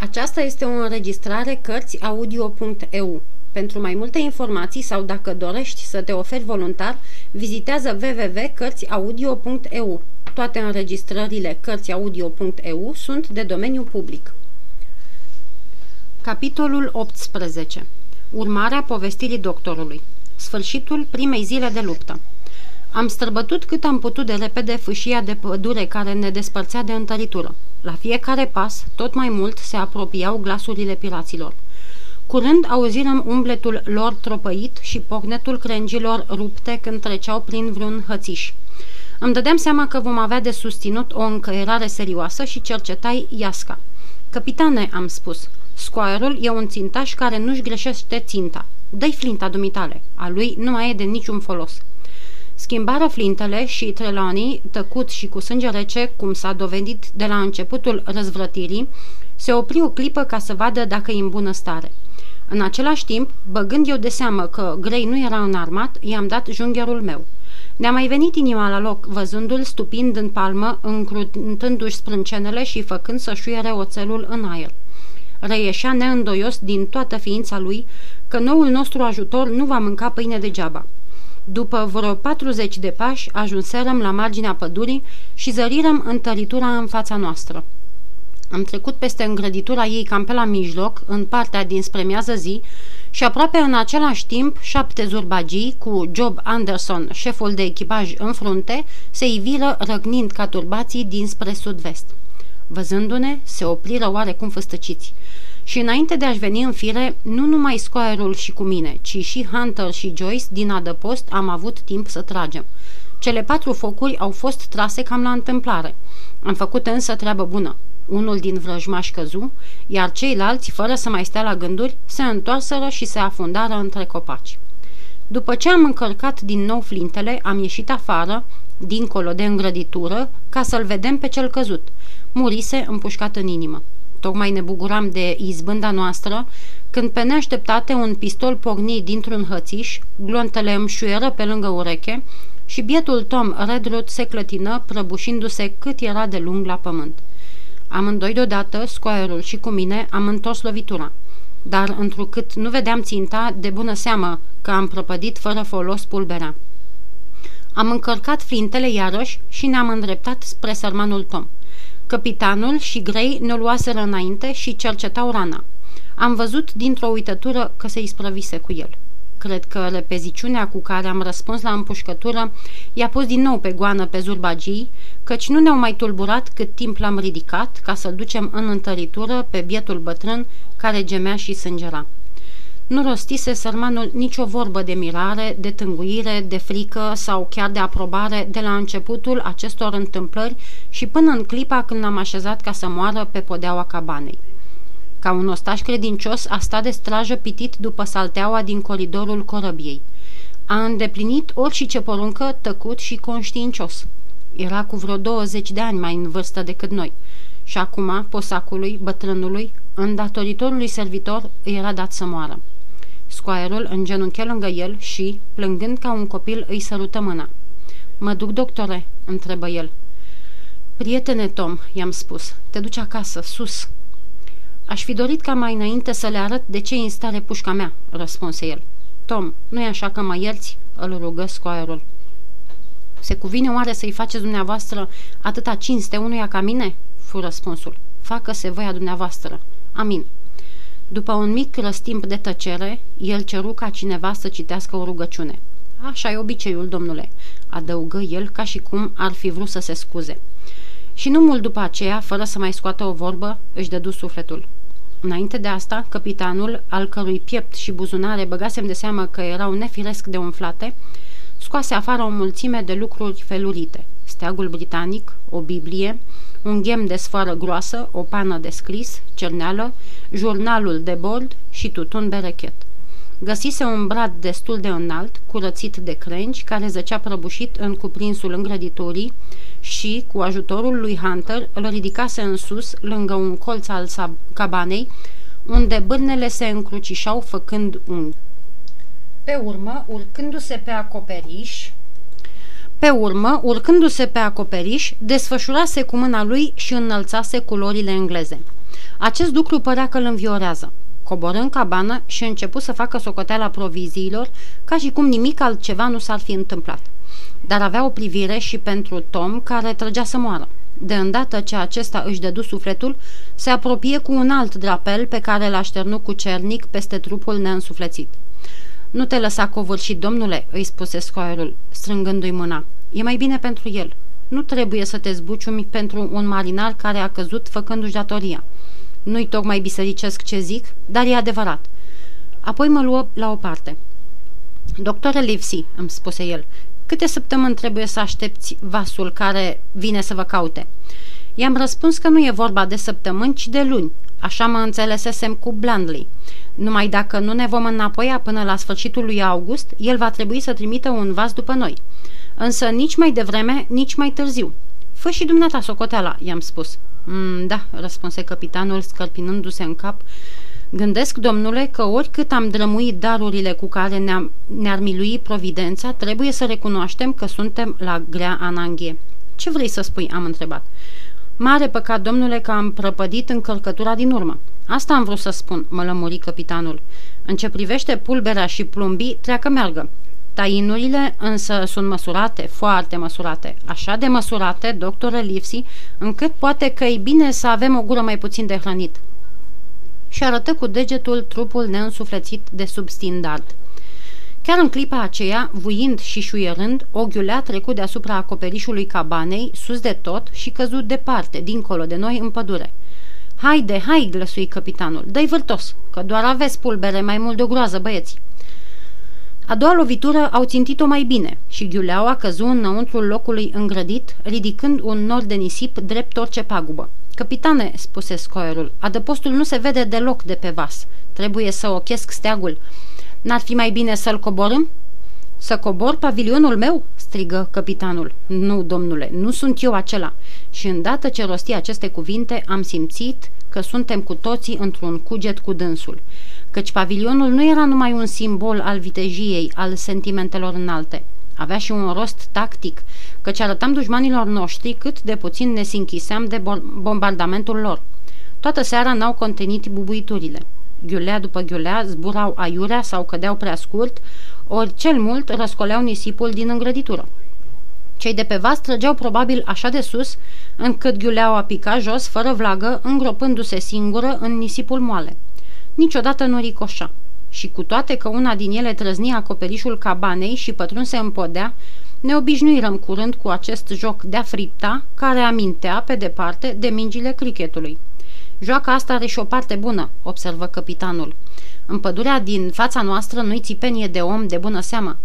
Aceasta este o înregistrare Cărțiaudio.eu. Pentru mai multe informații sau dacă dorești să te oferi voluntar, vizitează www.cărțiaudio.eu. Toate înregistrările Cărțiaudio.eu sunt de domeniu public. Capitolul 18. Urmarea povestirii doctorului. Sfârșitul primei zile de luptă. Am străbătut cât am putut de repede fâșia de pădure care ne despărțea de întăritură. La fiecare pas, tot mai mult se apropiau glasurile piraților. Curând auzirăm umbletul lor tropăit și pocnetul crengilor rupte când treceau prin vreun hățiș. Îmi dădeam seama că vom avea de susținut o încăierare serioasă și cercetai Iasca. Capitane, am spus, scoarul e un țintaș care nu-și greșește ținta. Dă-i flinta dumitale. A lui nu mai e de niciun folos. Schimbară flintele și Trelawney, tăcut și cu sânge rece, cum s-a dovedit de la începutul răzvrătirii, se opri o clipă ca să vadă dacă e în bună stare. În același timp, băgând eu de seamă că Grey nu era înarmat, i-am dat jungherul meu. Ne-a mai venit inima la loc, văzându-l stupind în palmă, încruntându-și sprâncenele și făcând să șuiere oțelul în aer. Răieșea neîndoios din toată ființa lui că noul nostru ajutor nu va mânca pâine degeaba. După vreo 40 de pași, ajunserăm la marginea pădurii și zărirăm întăritura în fața noastră. Am trecut peste îngrăditura ei cam pe la mijloc, în partea dinspre miază zi, și aproape în același timp șapte zurbagii cu Job Anderson, șeful de echipaj în frunte, se iviră răgnind ca turbații dinspre sud-vest. Văzându-ne, se opriră oarecum făstăciți. Și înainte de a-și veni în fire, nu numai Squire-ul și cu mine, ci și Hunter și Joyce din adăpost am avut timp să tragem. Cele patru focuri au fost trase cam la întâmplare. Am făcut însă treabă bună. Unul din vrăjmași căzu, iar ceilalți, fără să mai stea la gânduri, se întoarseră și se afundară între copaci. După ce am încărcat din nou flintele, am ieșit afară, dincolo de îngrăditură, ca să-l vedem pe cel căzut. Murise împușcat în inimă. Tocmai ne bucuram de izbânda noastră, când pe neașteptate un pistol porni dintr-un hățiș, glontele îmi șuieră pe lângă ureche și bietul Tom Redruth se clătină, prăbușindu-se cât era de lung la pământ. Amândoi deodată, scoaierul și cu mine, am întors lovitura. Dar, întrucât nu vedeam ținta, de bună seamă că am prăpădit fără folos pulberea. Am încărcat flintele iarăși și ne-am îndreptat spre sărmanul Tom. Capitanul și Grey ne luaseră înainte și cercetau rana. Am văzut dintr-o uitătură că se isprăvise cu el. Cred că repeziciunea cu care am răspuns la împușcătură i-a pus din nou pe goană pe zurbagii, căci nu ne-au mai tulburat cât timp l-am ridicat ca să-l ducem în întăritură pe bietul bătrân care gemea și sângera. Nu rostise sărmanul nicio vorbă de mirare, de tânguire, de frică sau chiar de aprobare de la începutul acestor întâmplări și până în clipa când l-am așezat ca să moară pe podeaua cabanei. Ca un ostaș credincios a stat de strajă pitit după salteaua din coridorul corăbiei. A îndeplinit orice poruncă tăcut și conștiincios. Era cu vreo 20 de ani mai în vârstă decât noi. Și acum, posacului, bătrânului, îndatoritorului servitor, îi era dat să moară. Scoaierul îngenunche lângă el și, plângând ca un copil, îi sărută mâna. Mă duc, doctore?" întrebă el. Prietene Tom," i-am spus, te duci acasă, sus." Aș fi dorit ca mai înainte să le arăt de ce e în stare pușca mea," răspunse el. Tom, nu e așa că mă ierți?" îl rugă scoaierul. Se cuvine oare să-i faceți dumneavoastră atâta cinste unuia ca mine?" fu răspunsul. Facă-se voia dumneavoastră. Amin." După un mic răstimp de tăcere, el ceru ca cineva să citească o rugăciune. Așa e obiceiul, domnule," adăugă el ca și cum ar fi vrut să se scuze. Și nu mult după aceea, fără să mai scoată o vorbă, își dădu sufletul. Înainte de asta, capitanul, al cărui piept și buzunare băgasem de seamă că erau nefiresc de umflate, scoase afară o mulțime de lucruri felurite. Steagul britanic, o Biblie, un ghem de sfoară groasă, o pană de scris, cerneală, jurnalul de bord și tutun berechet. Găsise un brad destul de înalt, curățit de crengi, care zăcea prăbușit în cuprinsul îngrăditurii și, cu ajutorul lui Hunter, îl ridicase în sus, lângă un colț al cabanei, unde bârnele se încrucișau făcând un. Pe urmă, urcându-se pe acoperiș, pe urmă, urcându-se pe acoperiș, desfășurase cu mâna lui și înălțase culorile engleze. Acest lucru părea că îl înviorează. Coborâ în cabană și început să facă socoteala proviziilor, ca și cum nimic altceva nu s-ar fi întâmplat. Dar avea o privire și pentru Tom, care trăgea să moară. De îndată ce acesta își dădu sufletul, se apropie cu un alt drapel pe care l-a șternut cu cernic peste trupul neînsuflețit. Nu te lăsa covârșit, domnule," îi spuse scoierul, strângându-i mâna. E mai bine pentru el. Nu trebuie să te zbuciumi pentru un marinar care a căzut făcându-și datoria. Nu-i tocmai bisericesc ce zic, dar e adevărat. Apoi mă luă la o parte. Doctore Livsi, îmi spuse el, câte săptămâni trebuie să aștepți vasul care vine să vă caute? I-am răspuns că nu e vorba de săptămâni, ci de luni. Așa mă înțelesesem cu Blandley. Numai dacă nu ne vom înapoia până la sfârșitul lui august, el va trebui să trimită un vas după noi. Însă nici mai devreme, nici mai târziu. Fă și dumneata socoteala, i-am spus. Mm, da, răspunse capitanul, scărpinându-se în cap. Gândesc, domnule, că oricât am drămuit darurile cu care ne ne-ar milui providența, trebuie să recunoaștem că suntem la grea ananghie. Ce vrei să spui?" am întrebat. Mare păcat, domnule, că am prăpădit încărcătura din urmă. Asta am vrut să spun, mă lămuri capitanul. În ce privește pulberea și plumbii, treacă meargă. Tainurile însă sunt măsurate, foarte măsurate, așa de măsurate, doctore Livsi, încât poate că e bine să avem o gură mai puțin de hrănit. Și arătă cu degetul trupul neînsuflețit de sub standard. Chiar în clipa aceea, vuind și șuierând, o ghiulea trecut deasupra acoperișului cabanei, sus de tot și căzut departe, dincolo de noi, în pădure. Haide, hai, glăsui capitanul, dă-i vârtos, că doar aveți pulbere mai mult de groază, băieți. A doua lovitură au țintit-o mai bine și ghiuleaua căzu înăuntrul locului îngrădit, ridicând un nor de nisip drept orice pagubă. Capitane, spuse scoierul, adăpostul nu se vede deloc de pe vas. Trebuie să ochesc steagul. N-ar fi mai bine să-l coborâm? Să cobor pavilionul meu?" strigă capitanul. Nu, domnule, nu sunt eu acela." Și îndată ce rosti aceste cuvinte, am simțit că suntem cu toții într-un cuget cu dânsul căci pavilionul nu era numai un simbol al vitejiei, al sentimentelor înalte. Avea și un rost tactic, căci arătam dușmanilor noștri cât de puțin ne sinchiseam de bombardamentul lor. Toată seara n-au contenit bubuiturile. Ghiulea după ghiulea zburau aiurea sau cădeau prea scurt, ori cel mult răscoleau nisipul din îngrăditură. Cei de pe vas trăgeau probabil așa de sus, încât ghiuleaua pica jos, fără vlagă, îngropându-se singură în nisipul moale niciodată nu ricoșa. Și cu toate că una din ele trăznia acoperișul cabanei și pătrunse în podea, ne obișnuirăm curând cu acest joc de-a fripta, care amintea, pe departe, de mingile crichetului. Joaca asta are și o parte bună, observă capitanul. În pădurea din fața noastră nu-i țipenie de om de bună seamă.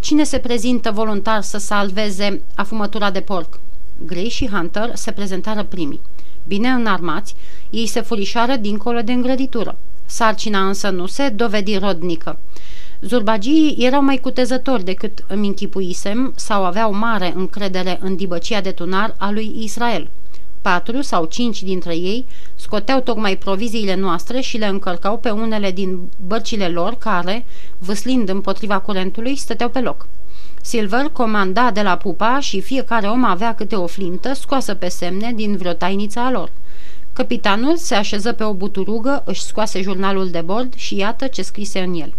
Cine se prezintă voluntar să salveze afumătura de porc? Gray și Hunter se prezentară primii. Bine înarmați, ei se furișară dincolo de îngrăditură. Sarcina însă nu se dovedi rodnică. Zurbagii erau mai cutezători decât îmi închipuisem sau aveau mare încredere în dibăcia de tunar a lui Israel. Patru sau cinci dintre ei scoteau tocmai proviziile noastre și le încărcau pe unele din bărcile lor care, vâslind împotriva curentului, stăteau pe loc. Silver comanda de la pupa și fiecare om avea câte o flintă scoasă pe semne din vreo tainiță a lor. Capitanul se așeză pe o buturugă, își scoase jurnalul de bord și iată ce scrise în el.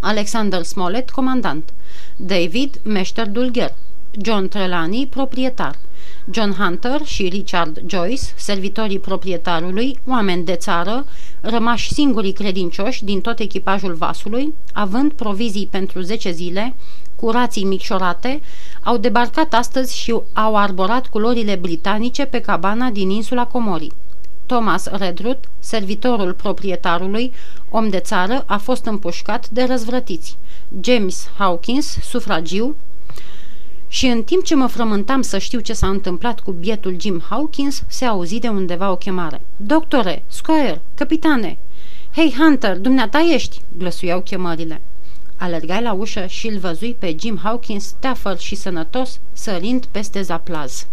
Alexander Smollett, comandant. David, meșter dulgher. John Trelawney, proprietar. John Hunter și Richard Joyce, servitorii proprietarului, oameni de țară, rămași singurii credincioși din tot echipajul vasului, având provizii pentru 10 zile, curații micșorate, au debarcat astăzi și au arborat culorile britanice pe cabana din insula Comorii. Thomas Redruth, servitorul proprietarului, om de țară, a fost împușcat de răzvrătiți. James Hawkins, sufragiu, și în timp ce mă frământam să știu ce s-a întâmplat cu bietul Jim Hawkins, se auzi de undeva o chemare. Doctore, Squire, capitane! Hei, Hunter, dumneata ești!" glăsuiau chemările. Alergai la ușă și îl văzui pe Jim Hawkins, teafăr și sănătos, sărind peste zaplaz.